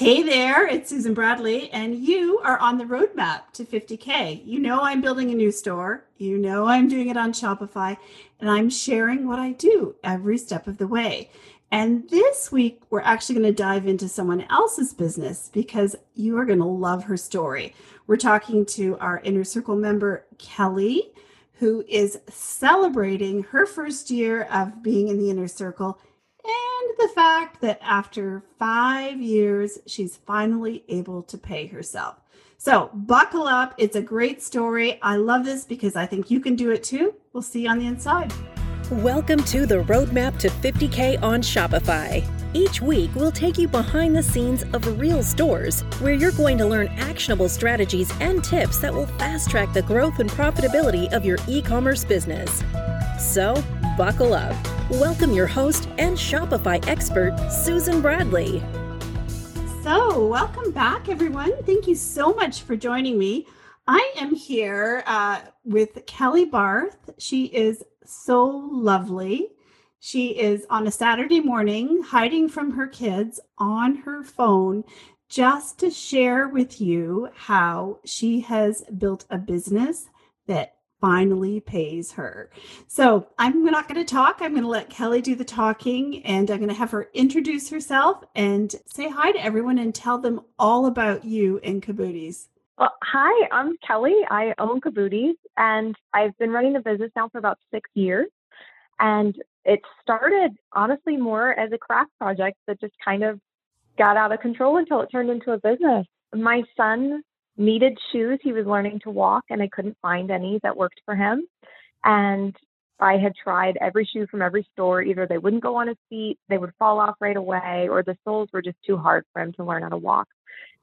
Hey there, it's Susan Bradley, and you are on the roadmap to 50K. You know, I'm building a new store. You know, I'm doing it on Shopify, and I'm sharing what I do every step of the way. And this week, we're actually going to dive into someone else's business because you are going to love her story. We're talking to our Inner Circle member, Kelly, who is celebrating her first year of being in the Inner Circle and the fact that after five years, she's finally able to pay herself. So, buckle up. It's a great story. I love this because I think you can do it too. We'll see you on the inside. Welcome to the Roadmap to 50K on Shopify. Each week, we'll take you behind the scenes of real stores where you're going to learn actionable strategies and tips that will fast track the growth and profitability of your e commerce business. So, buckle up. Welcome your host and Shopify expert, Susan Bradley. So, welcome back, everyone. Thank you so much for joining me. I am here uh, with Kelly Barth. She is so lovely. She is on a Saturday morning hiding from her kids on her phone just to share with you how she has built a business that finally pays her. So I'm not going to talk. I'm going to let Kelly do the talking and I'm going to have her introduce herself and say hi to everyone and tell them all about you and Kabooties. Well, hi, I'm Kelly. I own Kabooties and I've been running the business now for about six years. And it started honestly more as a craft project that just kind of got out of control until it turned into a business. My son needed shoes. He was learning to walk, and I couldn't find any that worked for him. And I had tried every shoe from every store. Either they wouldn't go on his feet, they would fall off right away, or the soles were just too hard for him to learn how to walk.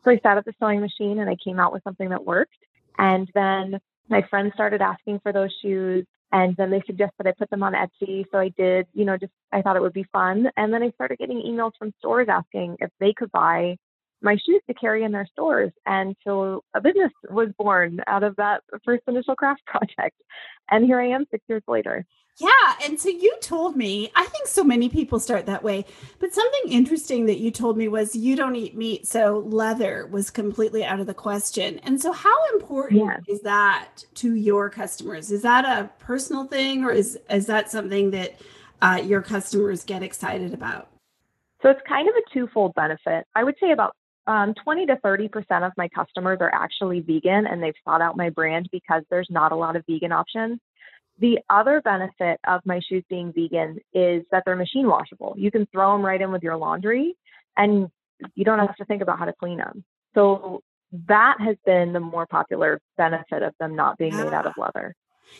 So I sat at the sewing machine and I came out with something that worked. And then my friends started asking for those shoes. And then they suggested I put them on Etsy. So I did, you know, just I thought it would be fun. And then I started getting emails from stores asking if they could buy my shoes to carry in their stores. And so a business was born out of that first initial craft project. And here I am six years later. Yeah. And so you told me, I think so many people start that way. But something interesting that you told me was you don't eat meat. So leather was completely out of the question. And so, how important yeah. is that to your customers? Is that a personal thing or is, is that something that uh, your customers get excited about? So it's kind of a twofold benefit. I would say about um, 20 to 30% of my customers are actually vegan and they've sought out my brand because there's not a lot of vegan options. The other benefit of my shoes being vegan is that they're machine washable. You can throw them right in with your laundry and you don't have to think about how to clean them. So that has been the more popular benefit of them not being made out of leather.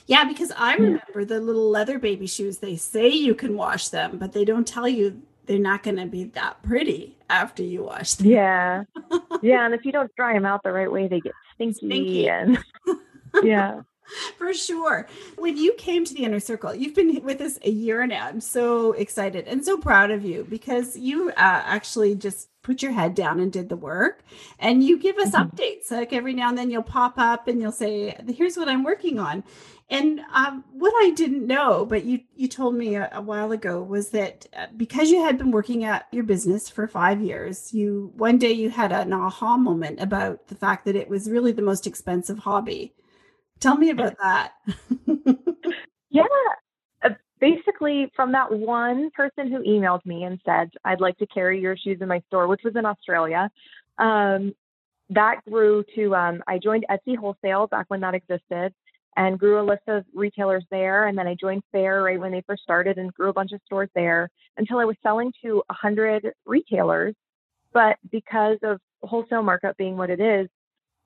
Yeah, because I remember the little leather baby shoes. They say you can wash them, but they don't tell you they're not going to be that pretty after you wash them. Yeah. yeah. And if you don't dry them out the right way, they get stinky. stinky. And yeah. For sure. When you came to the inner circle, you've been with us a year and now. I'm so excited and so proud of you because you uh, actually just put your head down and did the work and you give us mm-hmm. updates. Like every now and then you'll pop up and you'll say, here's what I'm working on. And um, what I didn't know, but you you told me a, a while ago, was that uh, because you had been working at your business for five years, you one day you had an aha moment about the fact that it was really the most expensive hobby. Tell me about that. yeah, uh, basically from that one person who emailed me and said, "I'd like to carry your shoes in my store," which was in Australia. Um, that grew to um, I joined Etsy Wholesale back when that existed and grew a list of retailers there. And then I joined Faire right when they first started and grew a bunch of stores there until I was selling to 100 retailers. But because of wholesale markup being what it is,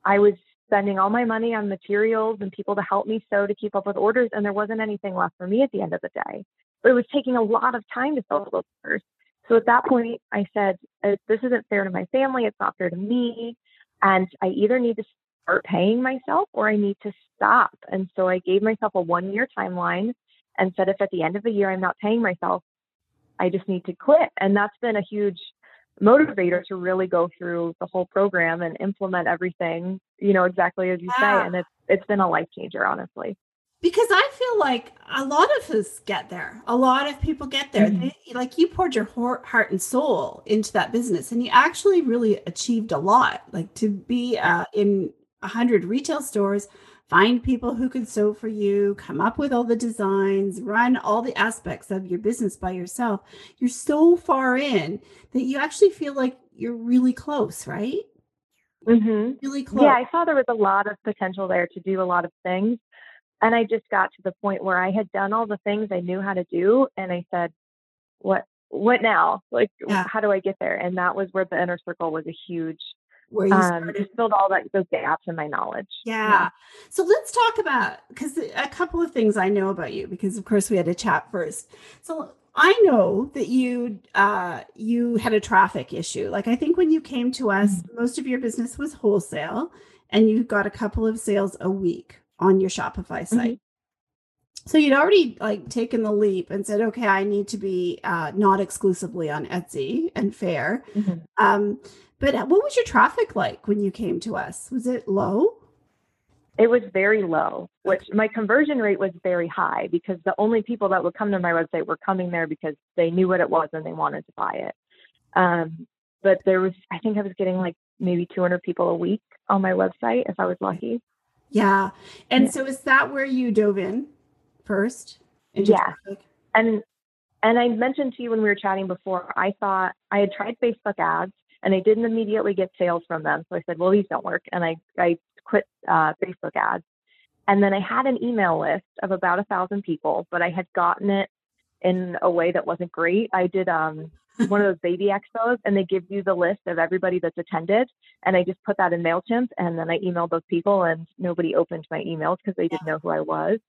I was spending all my money on materials and people to help me sew to keep up with orders, and there wasn't anything left for me at the end of the day. But it was taking a lot of time to fill those orders. So at that point, I said, uh, This isn't fair to my family. It's not fair to me. And I either need to start paying myself or I need to stop. And so I gave myself a one year timeline and said, if at the end of the year I'm not paying myself, I just need to quit. And that's been a huge motivator to really go through the whole program and implement everything, you know, exactly as you say. And it's it's been a life changer, honestly. because I feel like a lot of us get there. A lot of people get there. Mhm. They, like you poured your heart and soul into that business, and you actually really achieved a lot. Like to be uh, in a hundred retail stores, find people who can sew for you, come up with all the designs, run all the aspects of your business by yourself. You're so far in that you actually feel like you're really close, right? hmm Really close. Yeah, I saw there was a lot of potential there to do a lot of things. And I just got to the point where I had done all the things I knew how to do. And I said, what, what now? Like, Yeah. how do I get there? And that was where the inner circle was a huge, Where you um, started. just filled all that, those gaps in my knowledge. Yeah. So let's talk about because a couple of things I know about you because of course we had a chat first. So I know that you uh you had a traffic issue. Like I think when you came to us, most of your business was wholesale and you got a couple of sales a week on your Shopify site. So you'd already like taken the leap and said, okay, I need to be uh, not exclusively on Etsy and Faire. Mhm. Um, but what was your traffic like when you came to us? Was it low? It was very low, which my conversion rate was very high because the only people that would come to my website were coming there because they knew what it was and they wanted to buy it. Um, but there was, I think I was getting like maybe 200 people a week on my website if I was lucky. Yeah. And Yeah. so is that where you dove in first? Yeah. traffic? And and I mentioned to you when we were chatting before, I thought I had tried Facebook ads and I didn't immediately get sales from them. So I said, well, these don't work. And I, I quit uh, Facebook ads. And then I had an email list of about a thousand people, but I had gotten it in a way that wasn't great. I did um, one of those baby expos and they give you the list of everybody that's attended. And I just put that in MailChimp and then I emailed those people and nobody opened my emails because they didn't know who I was.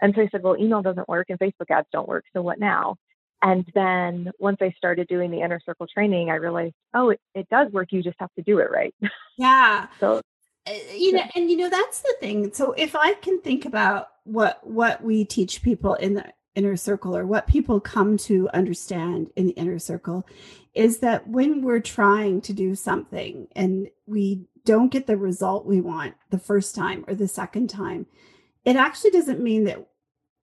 And so I said, well, email doesn't work and Facebook ads don't work. So what now? And then once I started doing the inner circle training, I realized, oh, it, it does work. You just have to do it right. Yeah. So Uh, you know Yeah. and you know that's the thing so if i can think about what what we teach people in the inner circle or what people come to understand in the inner circle is that when we're trying to do something and we don't get the result we want the first time or the second time it actually doesn't mean that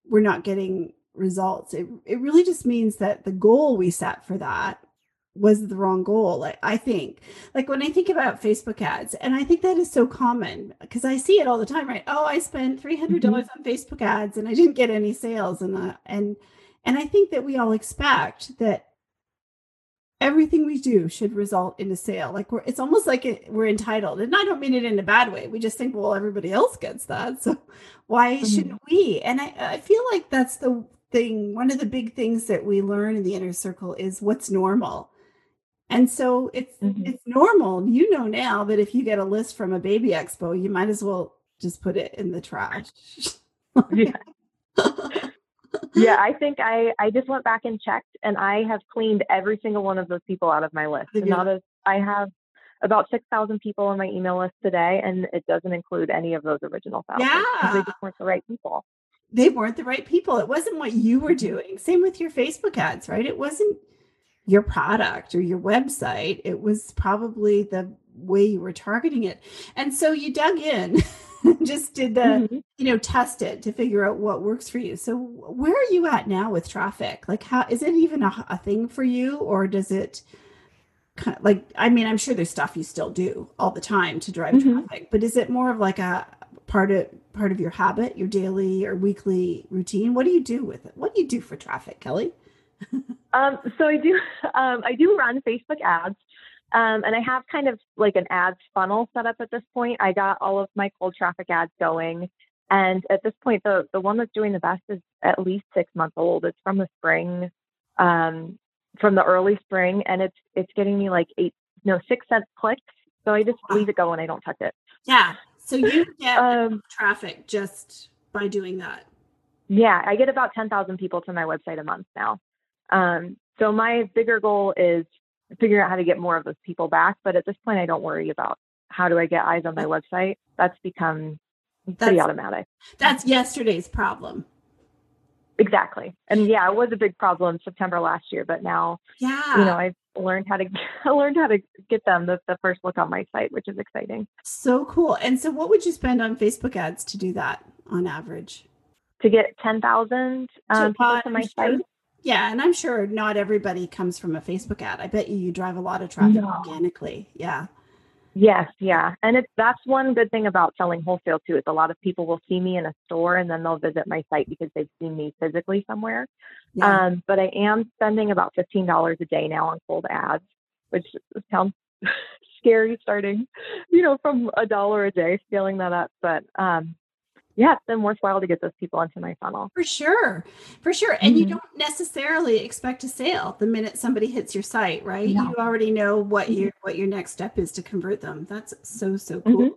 we're not getting results it, it really just means that the goal we set for that was the wrong goal like i think like when I think about Facebook ads, and I think that is so common because I see it all the time, right? Oh, I spent three hundred dollars on Facebook ads and I didn't get any sales, and uh, and and I think that we all expect that everything we do should result in a sale. Like we're, it's almost like it, we're entitled, and I don't mean it in a bad way. We just think, well, everybody else gets that, so why Mhm. shouldn't we? And I, I feel like that's the thing. One of the big things that we learn in the inner circle is what's normal. And so it's Mhm. it's normal. You know now that if you get a list from a baby expo, you might as well just put it in the trash. yeah, yeah, I think I, I just went back and checked and I have cleaned every single one of those people out of my list. And? Not as I have about 6,000 people on my email list today, and it doesn't include any of those original thousand. 'cause Yeah. They just weren't the right people. They weren't the right people. It wasn't what you were doing. Same with your Facebook ads, right? It wasn't your product or your website. It was probably the way you were targeting it. And so you dug in, just did the, Mhm. you know, test it to figure out what works for you. So where are you at now with traffic? Like how is it even a, a thing for you or does it kind of like I mean, I'm sure there's stuff you still do all the time to drive Mhm. traffic, but is it more of like a part of part of your habit, your daily or weekly routine? What do you do with it? What do you do for traffic, Kelly? Um, so I do, um, I do run Facebook ads, um, and I have kind of like an ads funnel set up at this point. I got all of my cold traffic ads going, and at this point, the the one that's doing the best is at least six months old. It's from the spring, um, from the early spring, and it's it's getting me like eight, no, six cents clicks. So I just leave it go and I don't touch it. Yeah. So you get Um, traffic just by doing that. Yeah, I get about 10,000 people to my website a month now. Um, so my bigger goal is figuring out how to get more of those people back. But at this point, I don't worry about how do I get eyes on my website. That's become pretty automatic. that's yesterday's problem. Exactly. And yeah, it was a big problem September last year, but now, Yeah. you know, I've learned how to, I learned how to get them the, the first look on my site, which is exciting. so cool. And so what would you spend on Facebook ads to do that on average? to get 10,000 um, people to my sure. site. Yeah, and I'm sure not everybody comes from a Facebook ad. I bet you you drive a lot of traffic No. organically. Yeah. Yes, yeah. And it's that's one good thing about selling wholesale too, is a lot of people will see me in a store and then they'll visit my site because they've seen me physically somewhere. Yeah. Um, but I am spending about fifteen dollars a day now on cold ads, which sounds scary starting, you know, from a dollar a day, scaling that up. But um yeah, it's been worthwhile to get those people into my funnel. For sure. For sure. And you Mhm. don't necessarily expect a sale the minute somebody hits your site, right? No. You already know what Mhm. your what your next step is to convert them. That's so so cool. Mhm.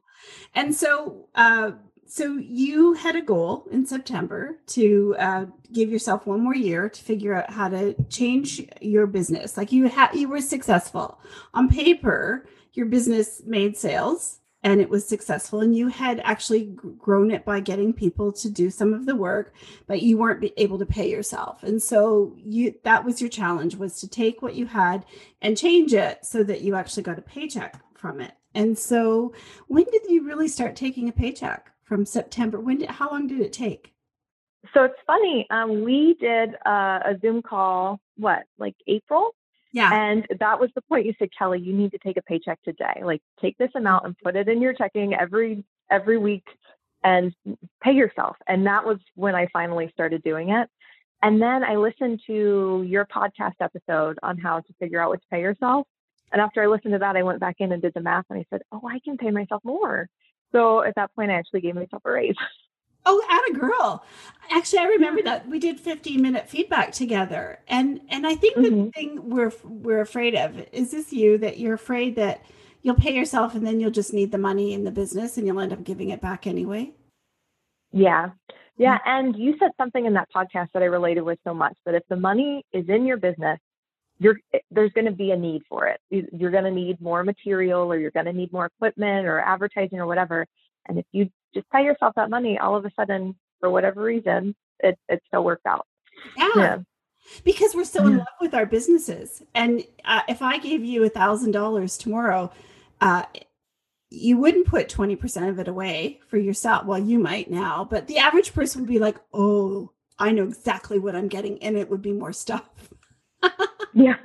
And so uh so you had a goal in September to uh, give yourself one more year to figure out how to change your business. Like you had, you were successful on paper. Your business made sales, and it was successful and you had actually grown it by getting people to do some of the work but you weren't able to pay yourself and so you that was your challenge was to take what you had and change it so that you actually got a paycheck from it and so when did you really start taking a paycheck from september when did how long did it take So it's funny. Um, we did uh, a Zoom call, what, like April? Yeah And that was the point. You said, Kelly, you need to take a paycheck today. Like take this amount and put it in your checking every every week and pay yourself. And that was when I finally started doing it. And then I listened to your podcast episode on how to figure out what to pay yourself. And after I listened to that, I went back in and did the math and I said, Oh, I can pay myself more. So at that point I actually gave myself a raise. Oh, at a girl. Actually, I remember that we did 15 minute feedback together. And and I think the Mhm. thing we're we're afraid of is this you that you're afraid that you'll pay yourself and then you'll just need the money in the business and you'll end up giving it back anyway. Yeah. Yeah. And you said something in that podcast that I related with so much that if the money is in your business, you're there's going to be a need for it. You're going to need more material or you're going to need more equipment or advertising or whatever. And if you just pay yourself that money, all of a sudden, for whatever reason, it, it still works out. Yeah. Yeah. Because we're so in love with our businesses. And uh, if I gave you a thousand dollars tomorrow, uh, you wouldn't put 20% of it away for yourself. Well, you might now, but the average person would be like, oh, I know exactly what I'm getting. And it would be more stuff. Yeah.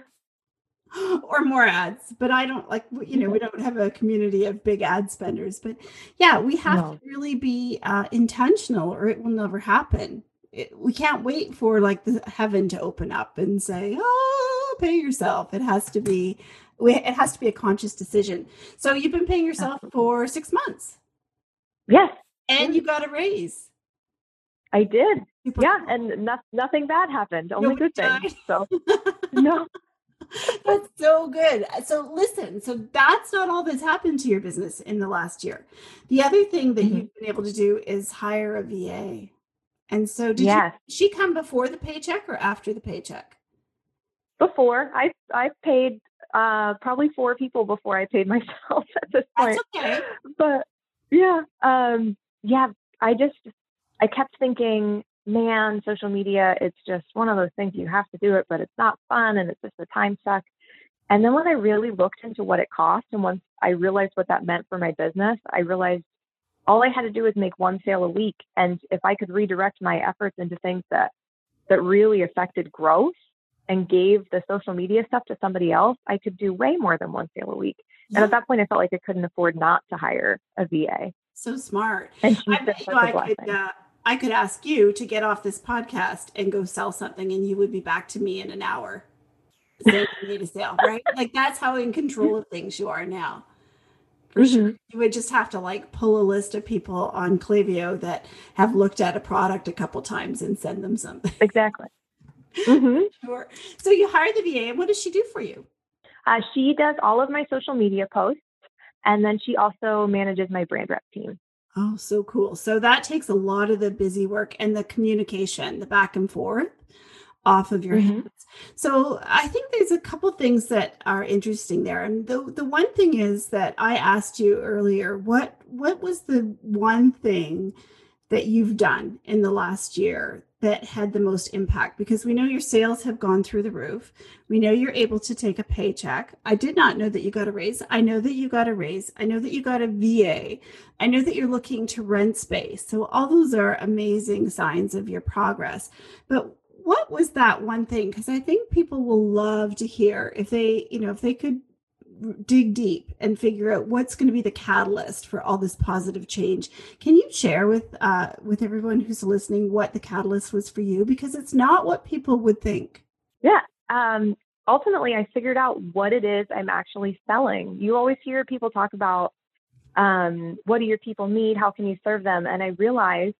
or more ads but i don't like you know we don't have a community of big ad spenders but yeah we have No. to really be uh, intentional or it will never happen it, we can't wait for like the heaven to open up and say oh pay yourself it has to be we- it has to be a conscious decision so you've been paying yourself for six months Yes, and you got a raise I did. Yeah. And no, nothing bad happened. Only good things. So, no. That's so good. So listen, so that's not all that's happened to your business in the last year. The other thing that Mhm. you've been able to do is hire a VA. And so did Yes. you, she come before the paycheck or after the paycheck? Before I, I paid uh, probably four people before I paid myself at this point. That's okay. but yeah um yeah i just i kept thinking man social media it's just one of those things you have to do it but it's not fun and it's just a time suck and then when i really looked into what it cost and once i realized what that meant for my business i realized all i had to do was make one sale a week and if i could redirect my efforts into things that that really affected growth and gave the social media stuff to somebody else i could do way more than one sale a week and at that point, I felt like I couldn't afford not to hire a VA. so smart. And she's I bet you I could uh, I could ask you to get off this podcast and go sell something and you would be back to me in an hour. Saying you need a sale, right? Like that's how in control of things you are now. For sure. Mhm. You would just have to like pull a list of people on Klaviyo that have looked at a product a couple times and send them something. Exactly. hmm Sure. So you hire the VA, and what does she do for you? Uh, she does all of my social media posts, and then she also manages my brand rep team. Oh, so cool. So that takes a lot of the busy work and the communication, the back and forth off of your Mhm. hands. So I think there's a couple things that are interesting there. And the the one thing is that I asked you earlier, what what was the one thing that you've done in the last year that had the most impact? Because we know your sales have gone through the roof. We know you're able to take a paycheck. I did not know that you got a raise. I know that you got a raise. I know that you got a VA. I know that you're looking to rent space. So, all those are amazing signs of your progress. But what was that one thing? Because I think people will love to hear if they, you know, if they could dig deep and figure out what's going to be the catalyst for all this positive change. Can you share with uh, with everyone who's listening what the catalyst was for you? Because it's not what people would think. Yeah. Um, ultimately, I figured out what it is I'm actually selling. You always hear people talk about um, what do your people need? How can you serve them? And I realized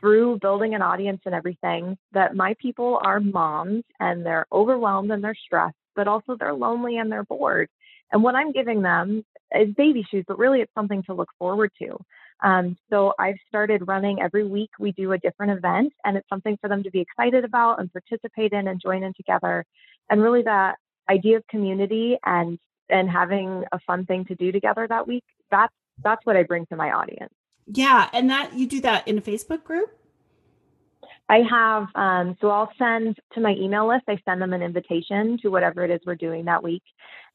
through building an audience and everything that my people are moms and they're overwhelmed and they're stressed, but also they're lonely and they're bored. And what I'm giving them is baby shoes, but really it's something to look forward to. Um, so I've started running every week. We do a different event, and it's something for them to be excited about and participate in and join in together. And really, that idea of community and and having a fun thing to do together that week. That's that's what I bring to my audience. Yeah, and that you do that in a Facebook group. I have, um, so I'll send to my email list, I send them an invitation to whatever it is we're doing that week.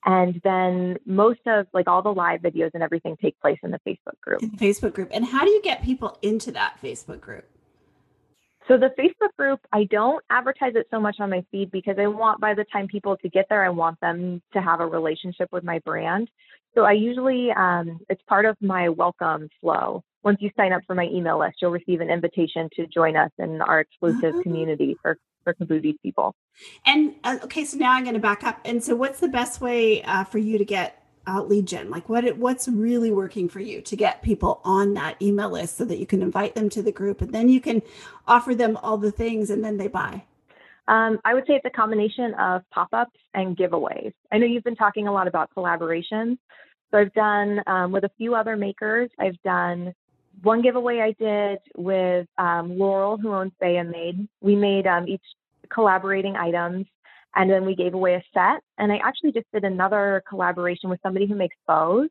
And then most of like all the live videos and everything take place in the Facebook group. Facebook group. And how do you get people into that Facebook group? So the Facebook group, I don't advertise it so much on my feed because I want by the time people to get there, I want them to have a relationship with my brand. So I usually, um, it's part of my welcome flow once you sign up for my email list, you'll receive an invitation to join us in our exclusive oh. community for for Kabooties people. And uh, okay, so now I'm going to back up. And so, what's the best way uh, for you to get uh, lead gen? Like, what what's really working for you to get people on that email list so that you can invite them to the group, and then you can offer them all the things, and then they buy. Um, I would say it's a combination of pop ups and giveaways. I know you've been talking a lot about collaborations. So I've done um, with a few other makers. I've done one giveaway I did with um, Laurel, who owns Bay and Made. We made um, each collaborating items, and then we gave away a set. And I actually just did another collaboration with somebody who makes bows.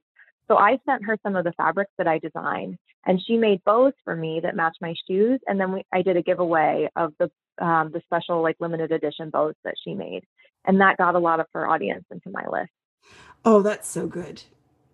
So I sent her some of the fabrics that I designed, and she made bows for me that match my shoes. And then we, I did a giveaway of the um, the special like limited edition bows that she made, and that got a lot of her audience into my list. Oh, that's so good.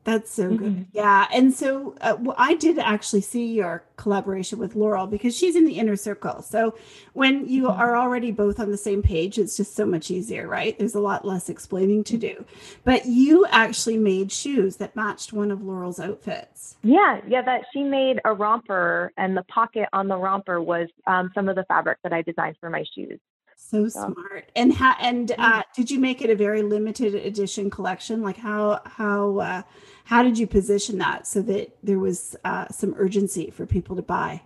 That's so mm-hmm. good. Yeah. And so uh, well, I did actually see your collaboration with Laurel because she's in the inner circle. So when you mm-hmm. are already both on the same page, it's just so much easier, right? There's a lot less explaining to do. But you actually made shoes that matched one of Laurel's outfits. Yeah. Yeah. That she made a romper, and the pocket on the romper was um, some of the fabric that I designed for my shoes. So smart. And how and uh, did you make it a very limited edition collection? Like how how uh, how did you position that so that there was uh, some urgency for people to buy?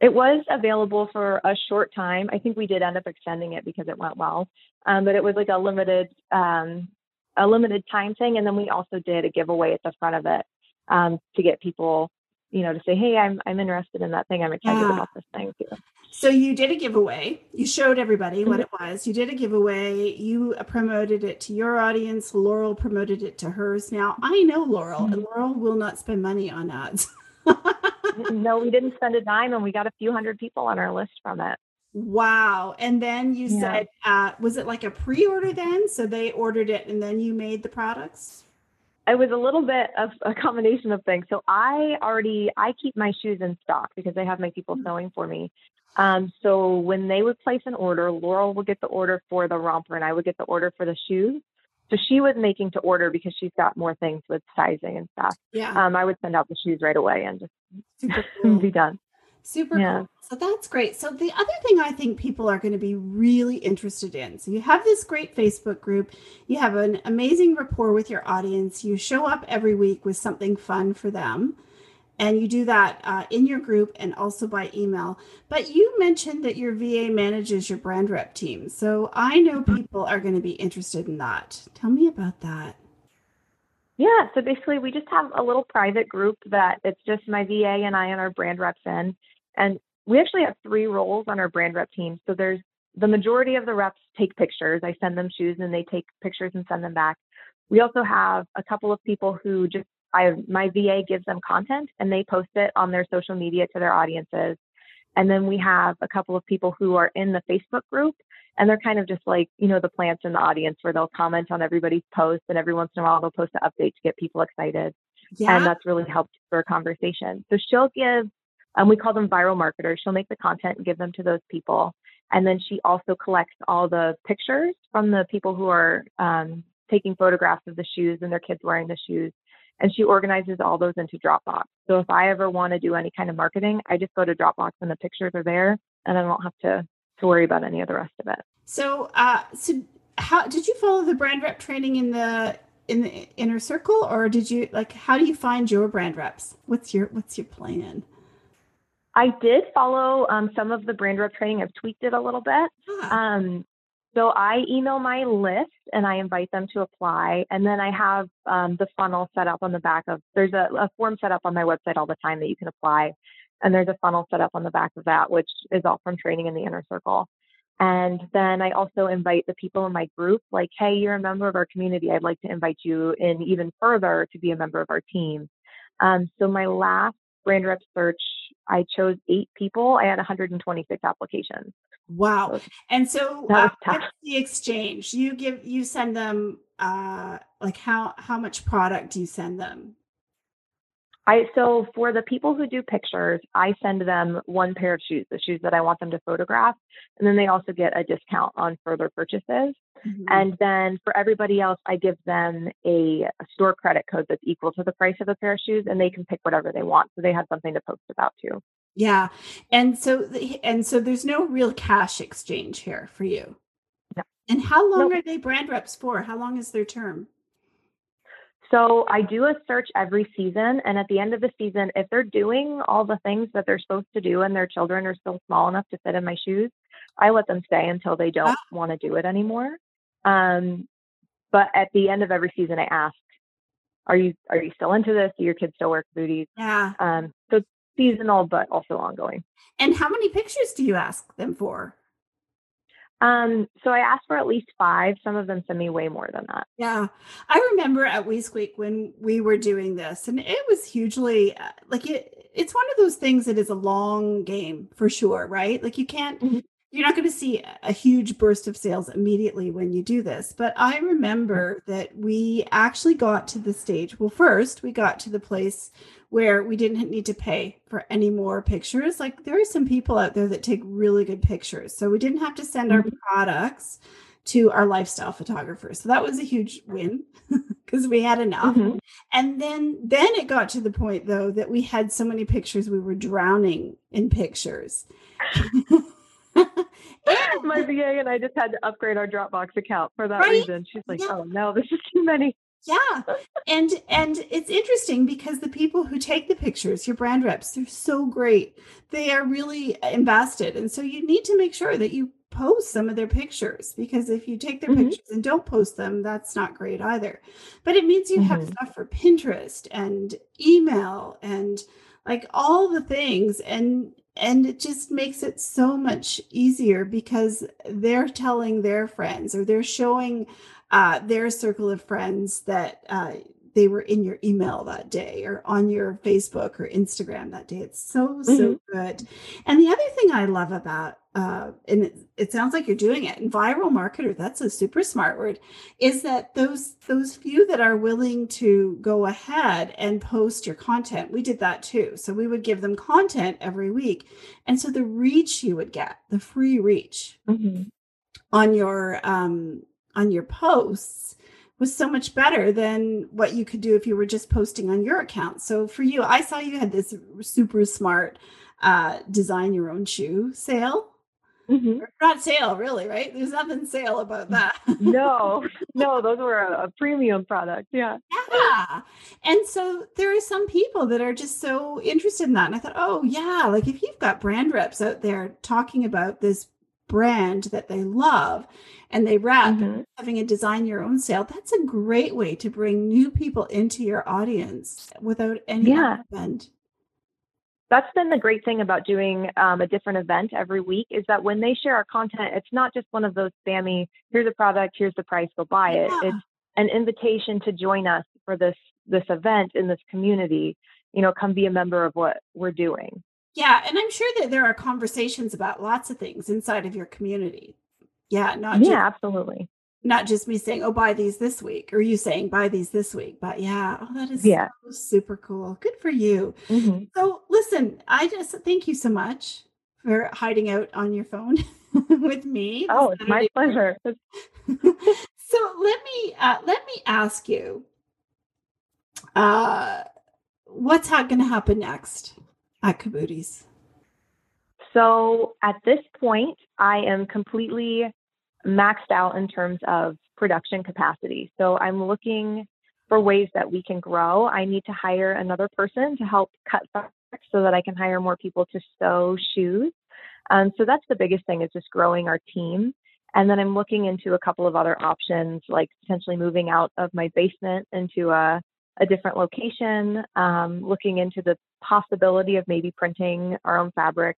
It was available for a short time. I think we did end up extending it because it went well, um, but it was like a limited um, a limited time thing. And then we also did a giveaway at the front of it um, to get people, you know, to say, "Hey, I'm I'm interested in that thing. I'm excited yeah. about this thing too." So you did a giveaway. You showed everybody what mm-hmm. it was. You did a giveaway. You promoted it to your audience. Laurel promoted it to hers. Now I know Laurel, and mm-hmm. Laurel will not spend money on ads. no, we didn't spend a dime, and we got a few hundred people on our list from it. Wow. And then you yeah. said, uh, was it like a pre-order then? So they ordered it, and then you made the products. It was a little bit of a combination of things. So I already I keep my shoes in stock because I have my people mm. sewing for me. Um, so when they would place an order, Laurel would get the order for the romper and I would get the order for the shoes. So she was making to order because she's got more things with sizing and stuff. Yeah. Um, I would send out the shoes right away and just cool. be done. Super yeah. cool. So that's great. So the other thing I think people are going to be really interested in. So you have this great Facebook group, you have an amazing rapport with your audience, you show up every week with something fun for them. And you do that uh, in your group and also by email. But you mentioned that your VA manages your brand rep team. So I know mm-hmm. people are going to be interested in that. Tell me about that. Yeah, so basically, we just have a little private group that it's just my VA and I and our brand reps in. And we actually have three roles on our brand rep team. So there's the majority of the reps take pictures. I send them shoes and they take pictures and send them back. We also have a couple of people who just I my VA gives them content and they post it on their social media to their audiences. And then we have a couple of people who are in the Facebook group and they're kind of just like, you know, the plants in the audience where they'll comment on everybody's posts and every once in a while they'll post an update to get people excited. Yeah. And that's really helped for a conversation. So she'll give, um, we call them viral marketers. She'll make the content and give them to those people. And then she also collects all the pictures from the people who are um, taking photographs of the shoes and their kids wearing the shoes. And she organizes all those into Dropbox. So if I ever want to do any kind of marketing, I just go to Dropbox and the pictures are there and I don't have to, to worry about any of the rest of it. So, uh, so how did you follow the brand rep training in the in the inner circle or did you like how do you find your brand reps what's your what's your plan I did follow um, some of the brand rep training. I've tweaked it a little bit. Ah. Um, so I email my list and I invite them to apply. And then I have um, the funnel set up on the back of, there's a, a, form set up on my website all the time that you can apply. And there's a funnel set up on the back of that, which is all from training in the inner circle. And then I also invite the people in my group, like, hey, you're a member of our community. I'd like to invite you in even further to be a member of our team. Um, so my last brand rep search, I chose eight people. I had 126 applications. Wow. And so uh, what's the exchange? You give you send them uh like how how much product do you send them? I so for the people who do pictures, I send them one pair of shoes, the shoes that I want them to photograph, and then they also get a discount on further purchases. Mm-hmm. And then for everybody else, I give them a, a, store credit code that's equal to the price of a pair of shoes, and they can pick whatever they want. So they have something to post about too. Yeah, and so and so there's no real cash exchange here for you. No. And how long nope. are they brand reps for? How long is their term? So I do a search every season. And at the end of the season, if they're doing all the things that they're supposed to do and their children are still small enough to fit in my shoes, I let them stay until they don't oh. want to do it anymore. Um, but at the end of every season, I ask, are you are you still into this? Do your kids still wear booties? Yeah. Um, so seasonal, but also ongoing. And how many pictures do you ask them for? Um, so I asked for at least five. Some of them send me way more than that. Yeah. I remember at WeeSqueak when we were doing this, and it was hugely uh, like it, it's one of those things that is a long game for sure, right? Like you can't, mm-hmm. You're not going to see a huge burst of sales immediately when you do this. But I remember that we actually got to the stage. Well, first, we got to the place where we didn't need to pay for any more pictures. Like there are some people out there that take really good pictures. So we didn't have to send mm-hmm. our products to our lifestyle photographers. So that was a huge win because we had enough. Mm-hmm. And then then it got to the point though that we had so many pictures we were drowning in pictures. My VA and I just had to upgrade our Dropbox account for that right? reason. She's like, yeah. "Oh no, this is too many." Yeah. And and it's interesting because the people who take the pictures, your brand reps, they're so great. They are really invested. And so you need to make sure that you post some of their pictures because if you take their mm-hmm. pictures and don't post them, that's not great either. But it means you mm-hmm. have stuff for Pinterest and email and like all the things and and it just makes it so much easier because they're telling their friends or they're showing uh, their circle of friends that uh, they were in your email that day or on your Facebook or Instagram that day. It's so, so mm-hmm. good. And the other thing I love about, uh, and it, it, sounds like you're doing it, and viral marketer, that's a super smart word, is that those those few that are willing to go ahead and post your content, we did that too. So we would give them content every week. And so the reach you would get, the free reach mm-hmm. on your um on your posts was so much better than what you could do if you were just posting on your account. So for you, I saw you had this super smart uh, design your own shoe sale. Mm-hmm. Not sale, really, right? There's nothing sale about that. no, no, those were a, a, premium product. Yeah. Yeah. And so there are some people that are just so interested in that. And I thought, oh, yeah, like if you've got brand reps out there talking about this brand that they love and they wrap mm-hmm. having a design your own sale that's a great way to bring new people into your audience without any yeah. spend that's been the great thing about doing um, a different event every week is that when they share our content it's not just one of those spammy here's a product here's the price go buy it yeah. it's an invitation to join us for this this event in this community you know come be a member of what we're doing Yeah, and I'm sure that there are conversations about lots of things inside of your community. Yeah, not yeah, just, absolutely. Not just me saying, "Oh, buy these this week," or you saying, "Buy these this week." But yeah, oh, that is yeah. So super cool. Good for you. Mm-hmm. So, listen, I just thank you so much for hiding out on your phone with me. Oh, it's my pleasure. so let me uh, let me ask you, uh, what's ha- going to happen next at Kabooties? So at this point, I am completely maxed out in terms of production capacity. So I'm looking for ways that we can grow. I need to hire another person to help cut fabric so that I can hire more people to sew shoes. Um, so that's the biggest thing is just growing our team. And then I'm looking into a couple of other options, like potentially moving out of my basement into a, a different location, um, looking into the possibility of maybe printing our own fabric.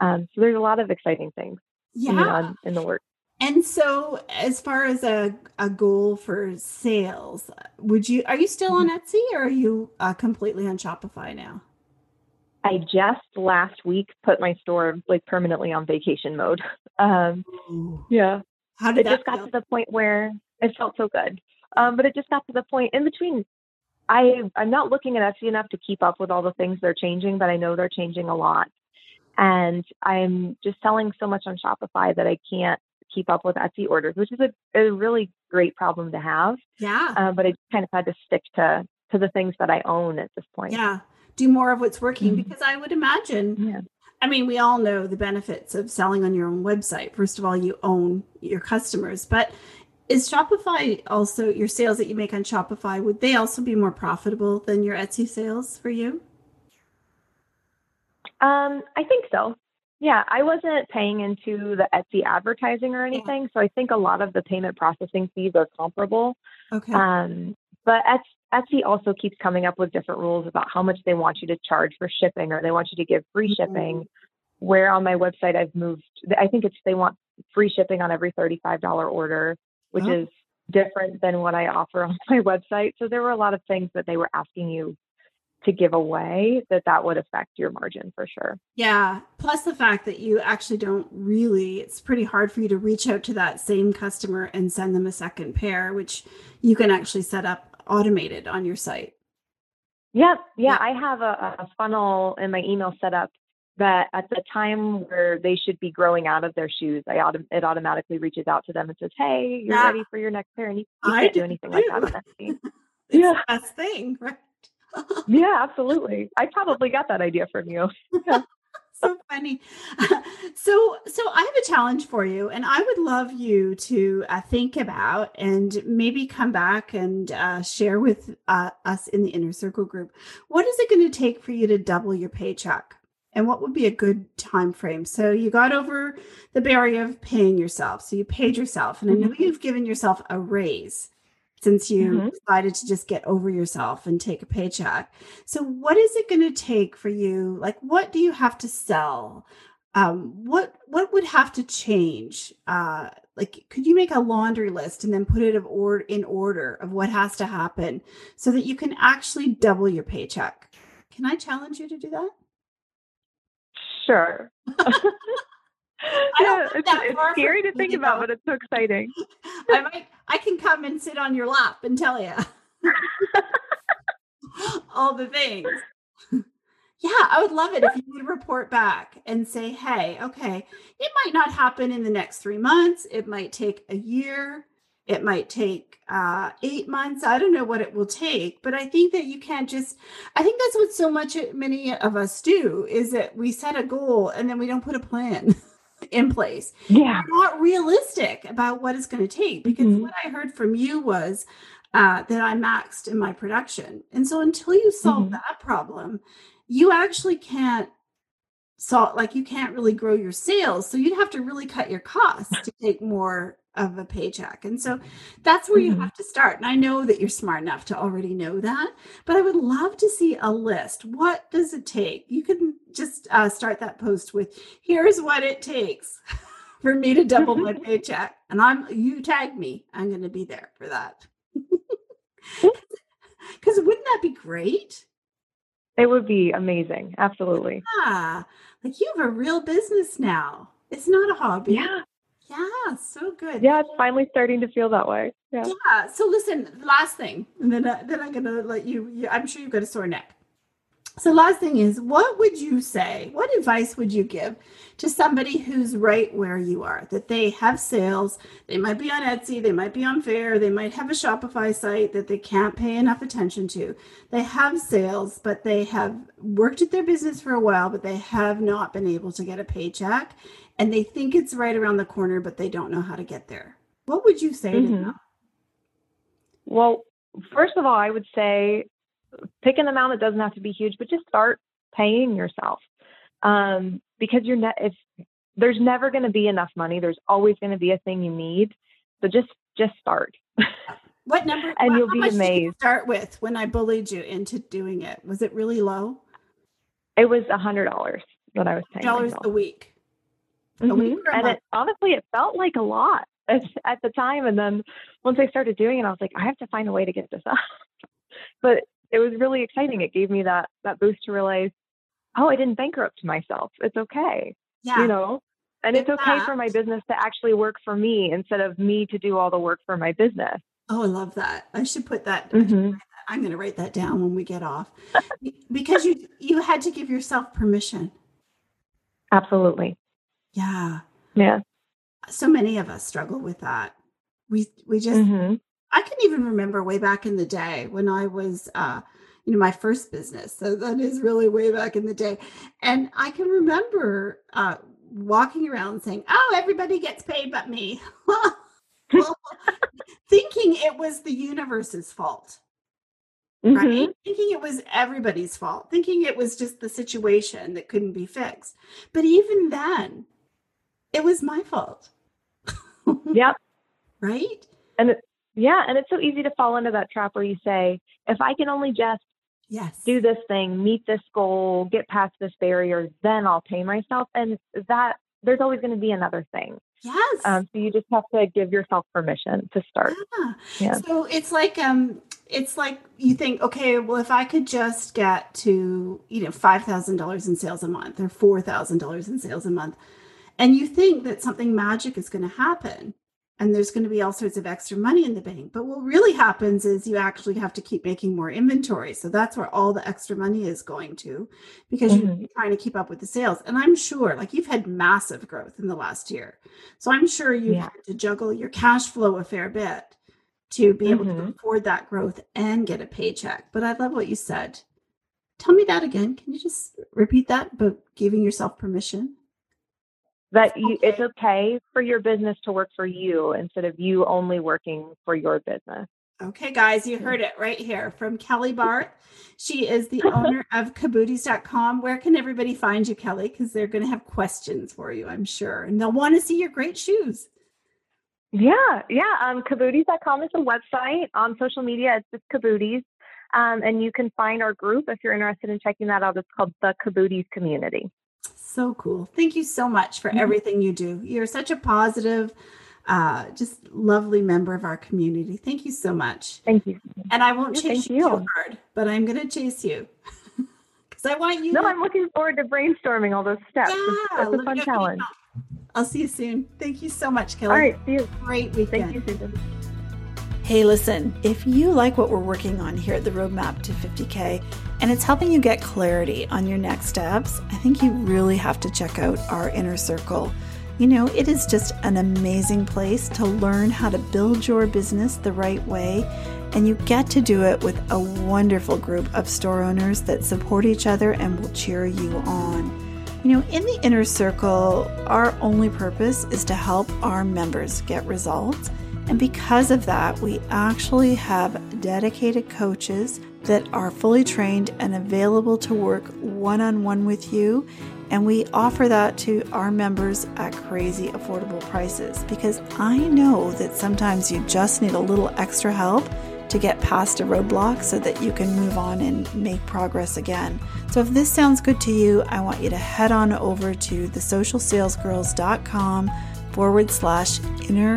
Um, so there's a lot of exciting things yeah. in the works. And so, as far as a, a goal for sales, would you are you still on mm-hmm. Etsy or are you uh, completely on Shopify now? I just last week put my store like permanently on vacation mode. Um, yeah. How did it just got to the point where it felt so good. Um, but it just got to the point in between. I I'm not looking at Etsy enough to keep up with all the things they're changing, but I know they're changing a lot. And I'm just selling so much on Shopify that I can't keep up with Etsy orders, which is a, a really great problem to have. Yeah. Uh, but I kind of had to stick to to the things that I own at this point. Yeah do more of what's working mm-hmm. because I would imagine. Yeah. I mean, we all know the benefits of selling on your own website. First of all, you own your customers, but is Shopify also your sales that you make on Shopify? Would they also be more profitable than your Etsy sales for you? Um, I think so. Yeah, I wasn't paying into the Etsy advertising or anything, yeah. so I think a lot of the payment processing fees are comparable. Okay. Um, but Etsy also keeps coming up with different rules about how much they want you to charge for shipping or they want you to give free mm-hmm. shipping. Where on my website I've moved, I think it's they want free shipping on every $35 order, which oh. is different than what I offer on my website. So there were a lot of things that they were asking you to give away that that would affect your margin for sure. Yeah, plus the fact that you actually don't really it's pretty hard for you to reach out to that same customer and send them a second pair which you can actually set up automated on your site. Yep. Yeah. yeah. I have a, a funnel in my email set up that at the time where they should be growing out of their shoes, I autom- it automatically reaches out to them and says, "Hey, you're yeah. ready for your next pair," and you, you can't do anything too. like that Etsy. yeah, best thing, right? yeah, absolutely. I probably got that idea from you. Yeah so funny. so, so I have a challenge for you, and I would love you to uh, think about and maybe come back and uh, share with uh, us in the inner circle group. What is it going to take for you to double your paycheck? And what would be a good time frame? So you got over the barrier of paying yourself. So you paid yourself, and I know mm-hmm. you've given yourself a raise since you mm-hmm. decided to just get over yourself and take a paycheck. So, what is it going to take for you? Like, what do you have to sell? Um, what what would have to change? Uh, like, could you make a laundry list and then put it of or- in order of what has to happen so that you can actually double your paycheck? Can I challenge you to do that? Sure. yeah, it's, it's scary to think about, but it's so exciting. I might, I can come and sit on your lap and tell you all the things. Yeah, I would love it if you would report back and say, hey, okay, it might not happen in the next three months. It might take a year. It might take uh, eight months. I don't know what it will take, but I think that you can't just, I think that's what so much many of us do is that we set a goal and then we don't put a plan. in place. Yeah. You're not realistic about what it's going to take because mm-hmm. what I heard from you was uh, that I maxed in my production. And so until you solve mm-hmm. that problem, you actually can't solve, like, you can't really grow your sales. So you'd have to really cut your costs to take more of a paycheck. And so that's where mm-hmm. you have to start. And I know that you're smart enough to already know that, but I would love to see a list. What does it take? You can just uh, start that post with here's what it takes for me to double my paycheck. And I'm you tag me. I'm going to be there for that. Cuz wouldn't that be great? It would be amazing. Absolutely. Yeah. Like you have a real business now. It's not a hobby. Yeah. Yeah, so good. Yeah, it's finally starting to feel that way. Yeah. Yeah. So listen, last thing, and then uh, then I'm gonna let you, you. I'm sure you've got a sore neck. So last thing is, what would you say? What advice would you give to somebody who's right where you are? That they have sales, they might be on Etsy, they might be on Faire, they might have a Shopify site that they can't pay enough attention to. They have sales, but they have worked at their business for a while, but they have not been able to get a paycheck, and they think it's right around the corner, but they don't know how to get there. What would you say Mhm. to them? Well, first of all, I would say pick an amount that doesn't have to be huge, but just start paying yourself. Um, because you're ne- if there's never going to be enough money, there's always going to be a thing you need. So just just start. What number? And what- you'll be did you amazed. start with when I bullied you into doing it. Was it really low? It was a hundred dollars that I was paying. Dollars a week. a Mhm. week a And it, honestly, it felt like a lot at, at the time. And then once I started doing it, I was like, I have to find a way to get this up. but it was really exciting. It gave me that that boost to realize, oh, I didn't bankrupt myself. It's okay, Yeah. you know. And it's In okay for my business to actually work for me instead of me to do all the work for my business. Oh, I love that. I should put that. Mhm. I'm going to write that down when we get off, because you you had to give yourself permission. Absolutely. Yeah. Yeah. So many of us struggle with that. We we just hmm I can even remember way back in the day when I was, uh, you know, my first business. So that is really way back in the day. And I can remember uh, walking around saying, oh, everybody gets paid but me. well, thinking it was the universe's fault, hmm right? Thinking it was everybody's fault, thinking it was just the situation that couldn't be fixed. But even then, it was my fault. Yep. right? And it, yeah, and it's so easy to fall into that trap where you say, if I can only just Yes. do this thing, meet this goal, get past this barrier, then I'll pay myself. And that there's always going to be another thing. Yes. Um, so you just have to give yourself permission to start. Yeah. Yeah. So it's like um it's like you think, okay, well if I could just get to, you know, five thousand dollars in sales a month or four thousand dollars in sales a month, and you think that something magic is going to happen and there's going to be all sorts of extra money in the bank. But what really happens is you actually have to keep making more inventory. So that's where all the extra money is going to because you're Mhm. trying to keep up with the sales. And I'm sure like you've had massive growth in the last year. So I'm sure you've Yeah. had to juggle your cash flow a fair bit to be able to Mhm. afford that growth and get a paycheck. But I love what you said. Tell me that again. Can you just repeat that? But giving yourself permission. That you, it's Okay. okay for your business to work for you instead of you only working for your business. Okay, guys, you heard it right here from Kelly Barth. She is the owner of kabooties.com. Where can everybody find you, Kelly? Because they're going to have questions for you, I'm sure. And they'll want to see your great shoes. Yeah, yeah. Um, Kabooties.com is a website. On social media, it's just Kabooties. Um, and you can find our group if you're interested in checking that out. It's called the Kabooties Community. So cool. Thank you so much for Mhm. everything you do. You're such a positive, uh, just lovely member of our community. Thank you so much. Thank you. And I won't Yeah, chase thank you, you. too hard, but I'm going to chase you because I want you. No, to, I'm looking forward to brainstorming all those steps. yeah, It's- a fun challenge. I'll see you soon. Thank you so much, Kelly. All right, see you. Great weekend. Thank you, Susan. Hey, listen, if you like what we're working on here at the Roadmap to 50K and it's helping you get clarity on your next steps, I think you really have to check out our inner circle. You know, it is just an amazing place to learn how to build your business the right way. And you get to do it with a wonderful group of store owners that support each other and will cheer you on. You know, in the inner circle, our only purpose is to help our members get results. And because of that, we actually have dedicated coaches that are fully trained and available to work one on one with you. And we offer that to our members at crazy affordable prices because I know that sometimes you just need a little extra help to get past a roadblock so that you can move on and make progress again. So if this sounds good to you, I want you to head on over to thesocialsalesgirls.com forward slash inner